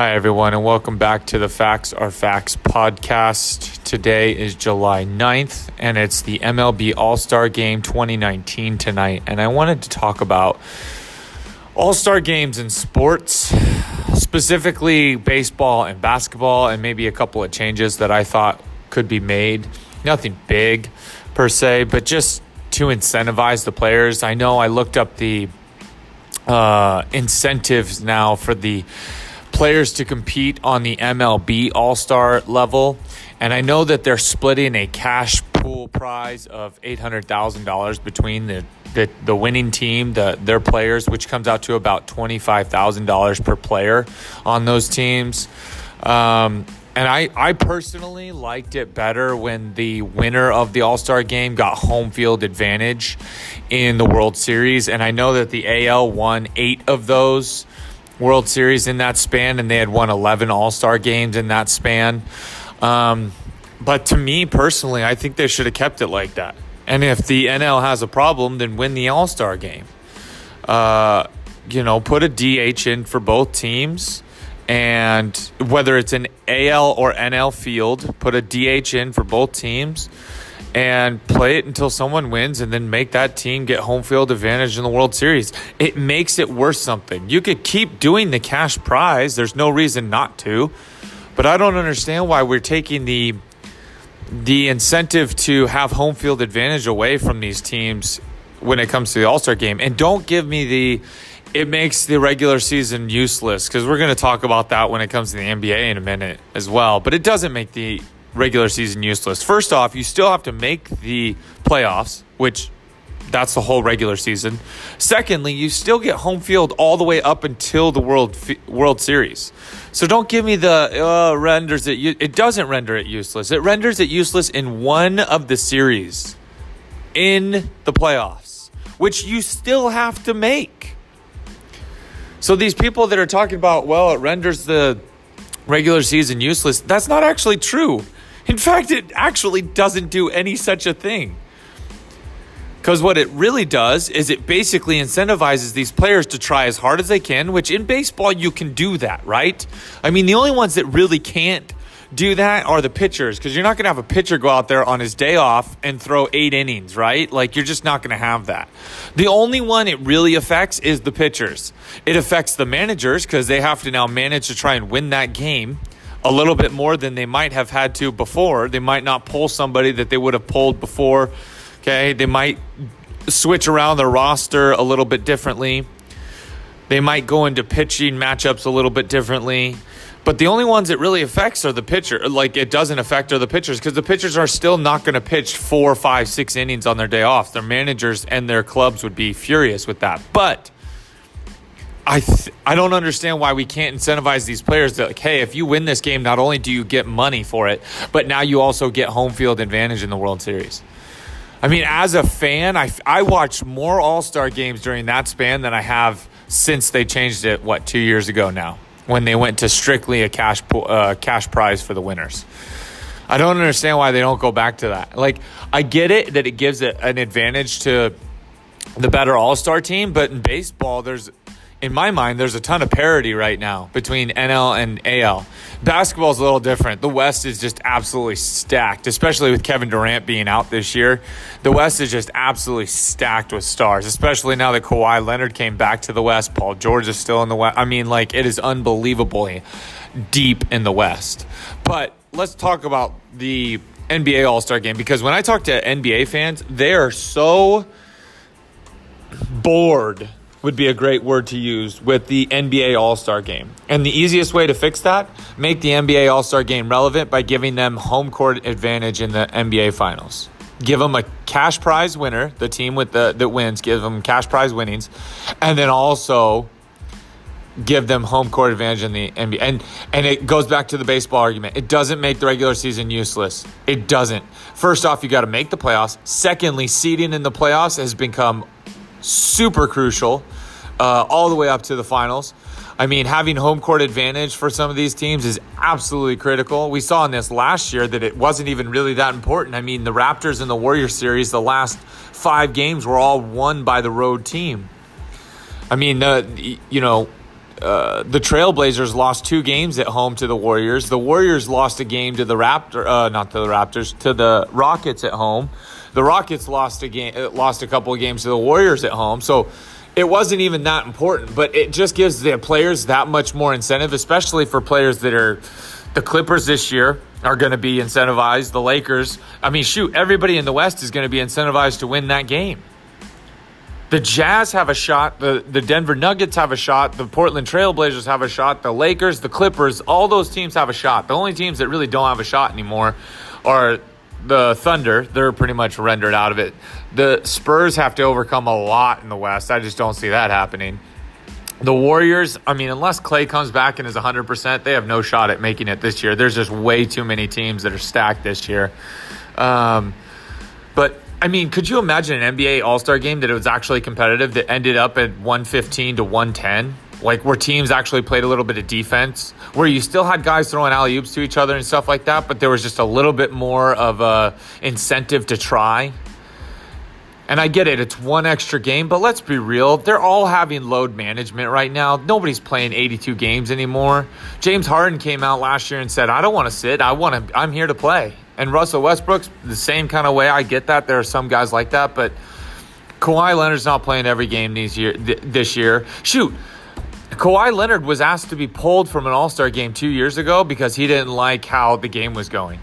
Hi, everyone, and welcome back to the Facts Are Facts podcast. Today is July 9th, and it's the MLB All Star Game 2019 tonight. And I wanted to talk about All Star games in sports, specifically baseball and basketball, and maybe a couple of changes that I thought could be made. Nothing big per se, but just to incentivize the players. I know I looked up the uh, incentives now for the players to compete on the MLB All Star level. And I know that they're splitting a cash pool prize of $800,000 between the, the, the, winning team, the, their players, which comes out to about $25,000 per player on those teams. Um, and I, I personally liked it better when the winner of the All Star game got home field advantage in the World Series. And I know that the AL won eight of those. World Series in that span, and they had won 11 All Star games in that span. Um, but to me personally, I think they should have kept it like that. And if the NL has a problem, then win the All Star game. Uh, you know, put a DH in for both teams. And whether it's an AL or NL field, put a DH in for both teams and play it until someone wins and then make that team get home field advantage in the World Series. It makes it worth something. You could keep doing the cash prize, there's no reason not to. But I don't understand why we're taking the the incentive to have home field advantage away from these teams when it comes to the All-Star game. And don't give me the it makes the regular season useless because we're going to talk about that when it comes to the NBA in a minute as well. But it doesn't make the regular season useless. First off, you still have to make the playoffs, which that's the whole regular season. Secondly, you still get home field all the way up until the World World Series. So don't give me the uh, renders it. It doesn't render it useless. It renders it useless in one of the series, in the playoffs, which you still have to make. So these people that are talking about, well, it renders the regular season useless. That's not actually true. In fact, it actually doesn't do any such a thing. Because what it really does is it basically incentivizes these players to try as hard as they can, which in baseball you can do that, right? I mean, the only ones that really can't do that are the pitchers, because you're not going to have a pitcher go out there on his day off and throw eight innings, right? Like, you're just not going to have that. The only one it really affects is the pitchers. It affects the managers because they have to now manage to try and win that game a little bit more than they might have had to before. They might not pull somebody that they would have pulled before. Okay. They might switch around their roster a little bit differently. They might go into pitching matchups a little bit differently. But the only ones it really affects are the pitcher. Like it doesn't affect are the pitchers because the pitchers are still not going to pitch four, five, six innings on their day off. Their managers and their clubs would be furious with that. But I th- I don't understand why we can't incentivize these players that like, hey, if you win this game, not only do you get money for it, but now you also get home field advantage in the World Series. I mean, as a fan, I, I watched more All Star games during that span than I have since they changed it. What two years ago now, when they went to strictly a cash uh, cash prize for the winners. I don't understand why they don't go back to that. Like, I get it that it gives it an advantage to the better All Star team, but in baseball, there's in my mind, there's a ton of parity right now between NL and AL. Basketball is a little different. The West is just absolutely stacked, especially with Kevin Durant being out this year. The West is just absolutely stacked with stars, especially now that Kawhi Leonard came back to the West. Paul George is still in the West. I mean, like, it is unbelievably deep in the West. But let's talk about the NBA All Star game because when I talk to NBA fans, they are so bored would be a great word to use with the NBA All Star game. And the easiest way to fix that, make the NBA All Star game relevant by giving them home court advantage in the NBA Finals. Give them a cash prize winner, the team with the that wins, give them cash prize winnings, and then also give them home court advantage in the NBA. And and it goes back to the baseball argument. It doesn't make the regular season useless. It doesn't. First off, you got to make the playoffs. Secondly, seeding in the playoffs has become super crucial uh, all the way up to the finals. I mean, having home court advantage for some of these teams is absolutely critical. We saw in this last year that it wasn't even really that important. I mean, the Raptors and the Warriors series, the last five games were all won by the road team. I mean, uh, you know, uh, the Trailblazers lost two games at home to the Warriors. The Warriors lost a game to the Raptor, uh, not to the Raptors, to the Rockets at home. The Rockets lost a game, uh, lost a couple of games to the Warriors at home. So it wasn't even that important, but it just gives the players that much more incentive, especially for players that are the Clippers this year are going to be incentivized. The Lakers, I mean, shoot, everybody in the West is going to be incentivized to win that game. The Jazz have a shot. The, the Denver Nuggets have a shot. The Portland Trailblazers have a shot. The Lakers, the Clippers, all those teams have a shot. The only teams that really don't have a shot anymore are the Thunder. They're pretty much rendered out of it. The Spurs have to overcome a lot in the West. I just don't see that happening. The Warriors, I mean, unless Clay comes back and is 100%, they have no shot at making it this year. There's just way too many teams that are stacked this year. Um, but I mean, could you imagine an NBA All Star game that it was actually competitive that ended up at 115 to 110? Like where teams actually played a little bit of defense, where you still had guys throwing alley oops to each other and stuff like that, but there was just a little bit more of a incentive to try. And I get it, it's one extra game, but let's be real. They're all having load management right now. Nobody's playing 82 games anymore. James Harden came out last year and said, I don't want to sit. I want to, I'm here to play. And Russell Westbrook's the same kind of way. I get that. There are some guys like that, but Kawhi Leonard's not playing every game these year, th- this year. Shoot, Kawhi Leonard was asked to be pulled from an All Star game two years ago because he didn't like how the game was going.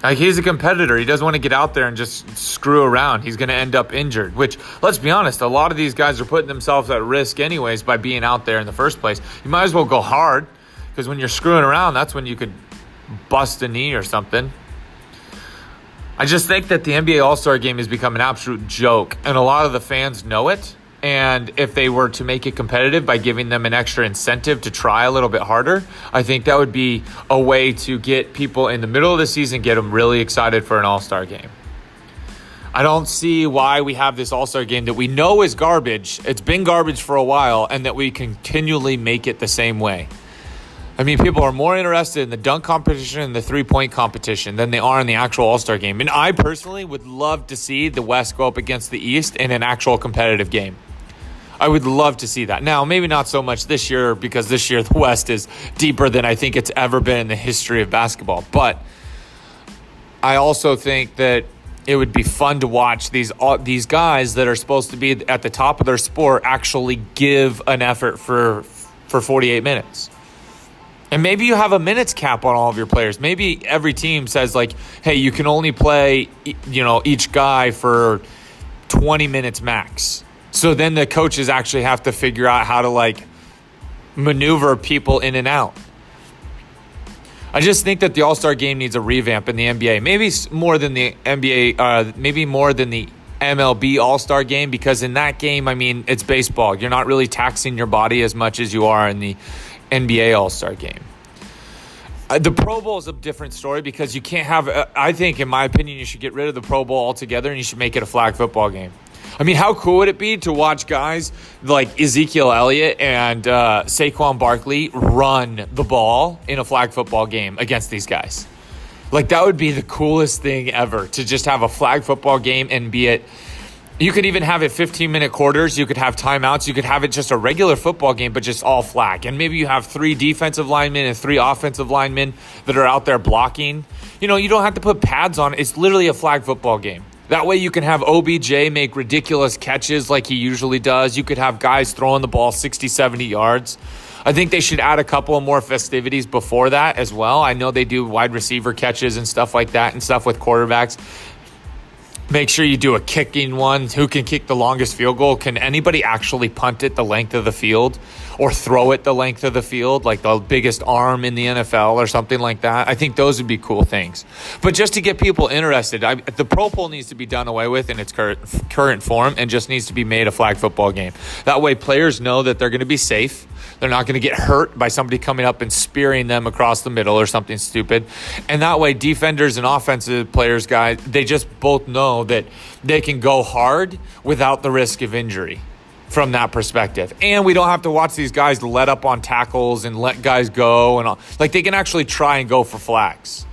Like he's a competitor. He doesn't want to get out there and just screw around. He's going to end up injured, which let's be honest, a lot of these guys are putting themselves at risk anyways by being out there in the first place. You might as well go hard because when you're screwing around, that's when you could bust a knee or something. I just think that the NBA All Star game has become an absolute joke, and a lot of the fans know it. And if they were to make it competitive by giving them an extra incentive to try a little bit harder, I think that would be a way to get people in the middle of the season, get them really excited for an All Star game. I don't see why we have this All Star game that we know is garbage. It's been garbage for a while, and that we continually make it the same way. I mean, people are more interested in the dunk competition and the three point competition than they are in the actual All Star game. And I personally would love to see the West go up against the East in an actual competitive game. I would love to see that. Now, maybe not so much this year because this year the West is deeper than I think it's ever been in the history of basketball. But I also think that it would be fun to watch these uh, these guys that are supposed to be at the top of their sport actually give an effort for for 48 minutes. And maybe you have a minutes cap on all of your players. Maybe every team says like, "Hey, you can only play, you know, each guy for 20 minutes max." So then the coaches actually have to figure out how to like maneuver people in and out. I just think that the All Star game needs a revamp in the NBA. Maybe more than the NBA, uh, maybe more than the MLB All Star game because in that game, I mean, it's baseball. You're not really taxing your body as much as you are in the NBA All Star game. Uh, the Pro Bowl is a different story because you can't have, uh, I think, in my opinion, you should get rid of the Pro Bowl altogether and you should make it a flag football game. I mean, how cool would it be to watch guys like Ezekiel Elliott and uh, Saquon Barkley run the ball in a flag football game against these guys? Like, that would be the coolest thing ever to just have a flag football game and be it you could even have it 15 minute quarters. You could have timeouts. You could have it just a regular football game, but just all flag. And maybe you have three defensive linemen and three offensive linemen that are out there blocking. You know, you don't have to put pads on. It's literally a flag football game. That way you can have OBJ make ridiculous catches like he usually does. You could have guys throwing the ball 60, 70 yards. I think they should add a couple of more festivities before that as well. I know they do wide receiver catches and stuff like that and stuff with quarterbacks. Make sure you do a kicking one. Who can kick the longest field goal? Can anybody actually punt it the length of the field or throw it the length of the field, like the biggest arm in the NFL or something like that? I think those would be cool things. But just to get people interested, I, the Pro Bowl needs to be done away with in its current, current form and just needs to be made a flag football game. That way, players know that they're going to be safe they're not going to get hurt by somebody coming up and spearing them across the middle or something stupid. And that way, defenders and offensive players, guys, they just both know that they can go hard without the risk of injury from that perspective. And we don't have to watch these guys let up on tackles and let guys go and all. Like they can actually try and go for flags.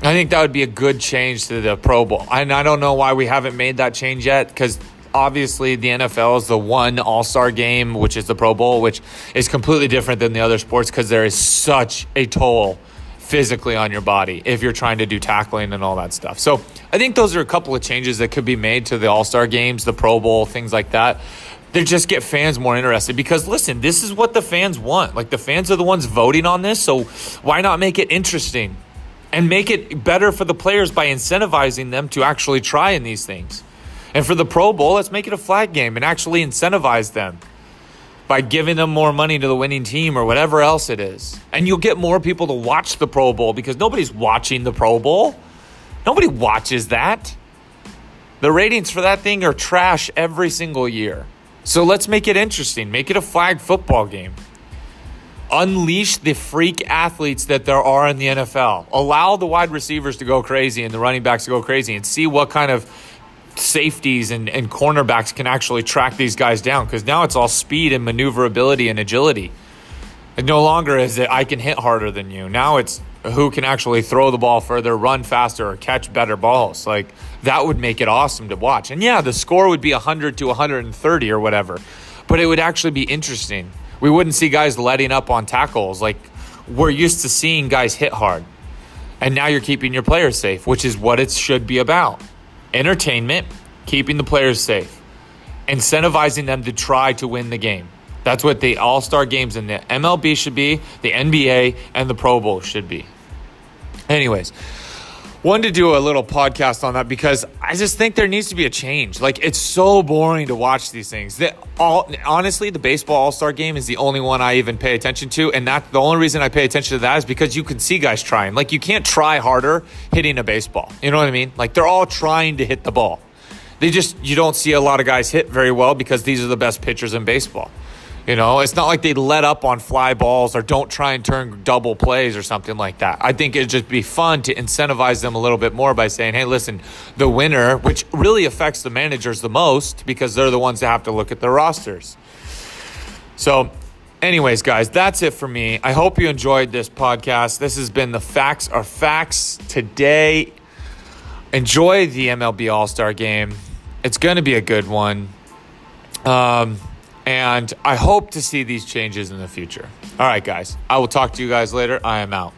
I think that would be a good change to the Pro Bowl. And I don't know why we haven't made that change yet because obviously the NFL is the one All Star game, which is the Pro Bowl, which is completely different than the other sports because there is such a toll physically on your body if you're trying to do tackling and all that stuff. So I think those are a couple of changes that could be made to the All Star games, the Pro Bowl, things like that. They just get fans more interested because listen, this is what the fans want. Like the fans are the ones voting on this, so why not make it interesting and make it better for the players by incentivizing them to actually try in these things. And for the Pro Bowl, let's make it a flag game and actually incentivize them by giving them more money to the winning team or whatever else it is. And you'll get more people to watch the Pro Bowl because nobody's watching the Pro Bowl. Nobody watches that. The ratings for that thing are trash every single year. So let's make it interesting. Make it a flag football game. Unleash the freak athletes that there are in the NFL. Allow the wide receivers to go crazy and the running backs to go crazy and see what kind of safeties and, and cornerbacks can actually track these guys down because now it's all speed and maneuverability and agility. And no longer is it I can hit harder than you. Now it's who can actually throw the ball further, run faster, or catch better balls. Like that would make it awesome to watch. And yeah, the score would be 100 to 130 or whatever, but it would actually be interesting. We wouldn't see guys letting up on tackles. Like we're used to seeing guys hit hard. And now you're keeping your players safe, which is what it should be about entertainment, keeping the players safe, incentivizing them to try to win the game. That's what the All Star games in the MLB should be, the NBA, and the Pro Bowl should be. Anyways, wanted to do a little podcast on that because I just think there needs to be a change. Like it's so boring to watch these things. That all honestly, the baseball All Star game is the only one I even pay attention to, and that the only reason I pay attention to that is because you can see guys trying. Like you can't try harder hitting a baseball. You know what I mean? Like they're all trying to hit the ball. They just you don't see a lot of guys hit very well because these are the best pitchers in baseball. You know, it's not like they let up on fly balls or don't try and turn double plays or something like that. I think it'd just be fun to incentivize them a little bit more by saying, hey, listen, the winner, which really affects the managers the most because they're the ones that have to look at their rosters. So, anyways, guys, that's it for me. I hope you enjoyed this podcast. This has been the Facts Are Facts today. Enjoy the MLB All Star game. It's going to be a good one. Um, and I hope to see these changes in the future. All right, guys. I will talk to you guys later. I am out.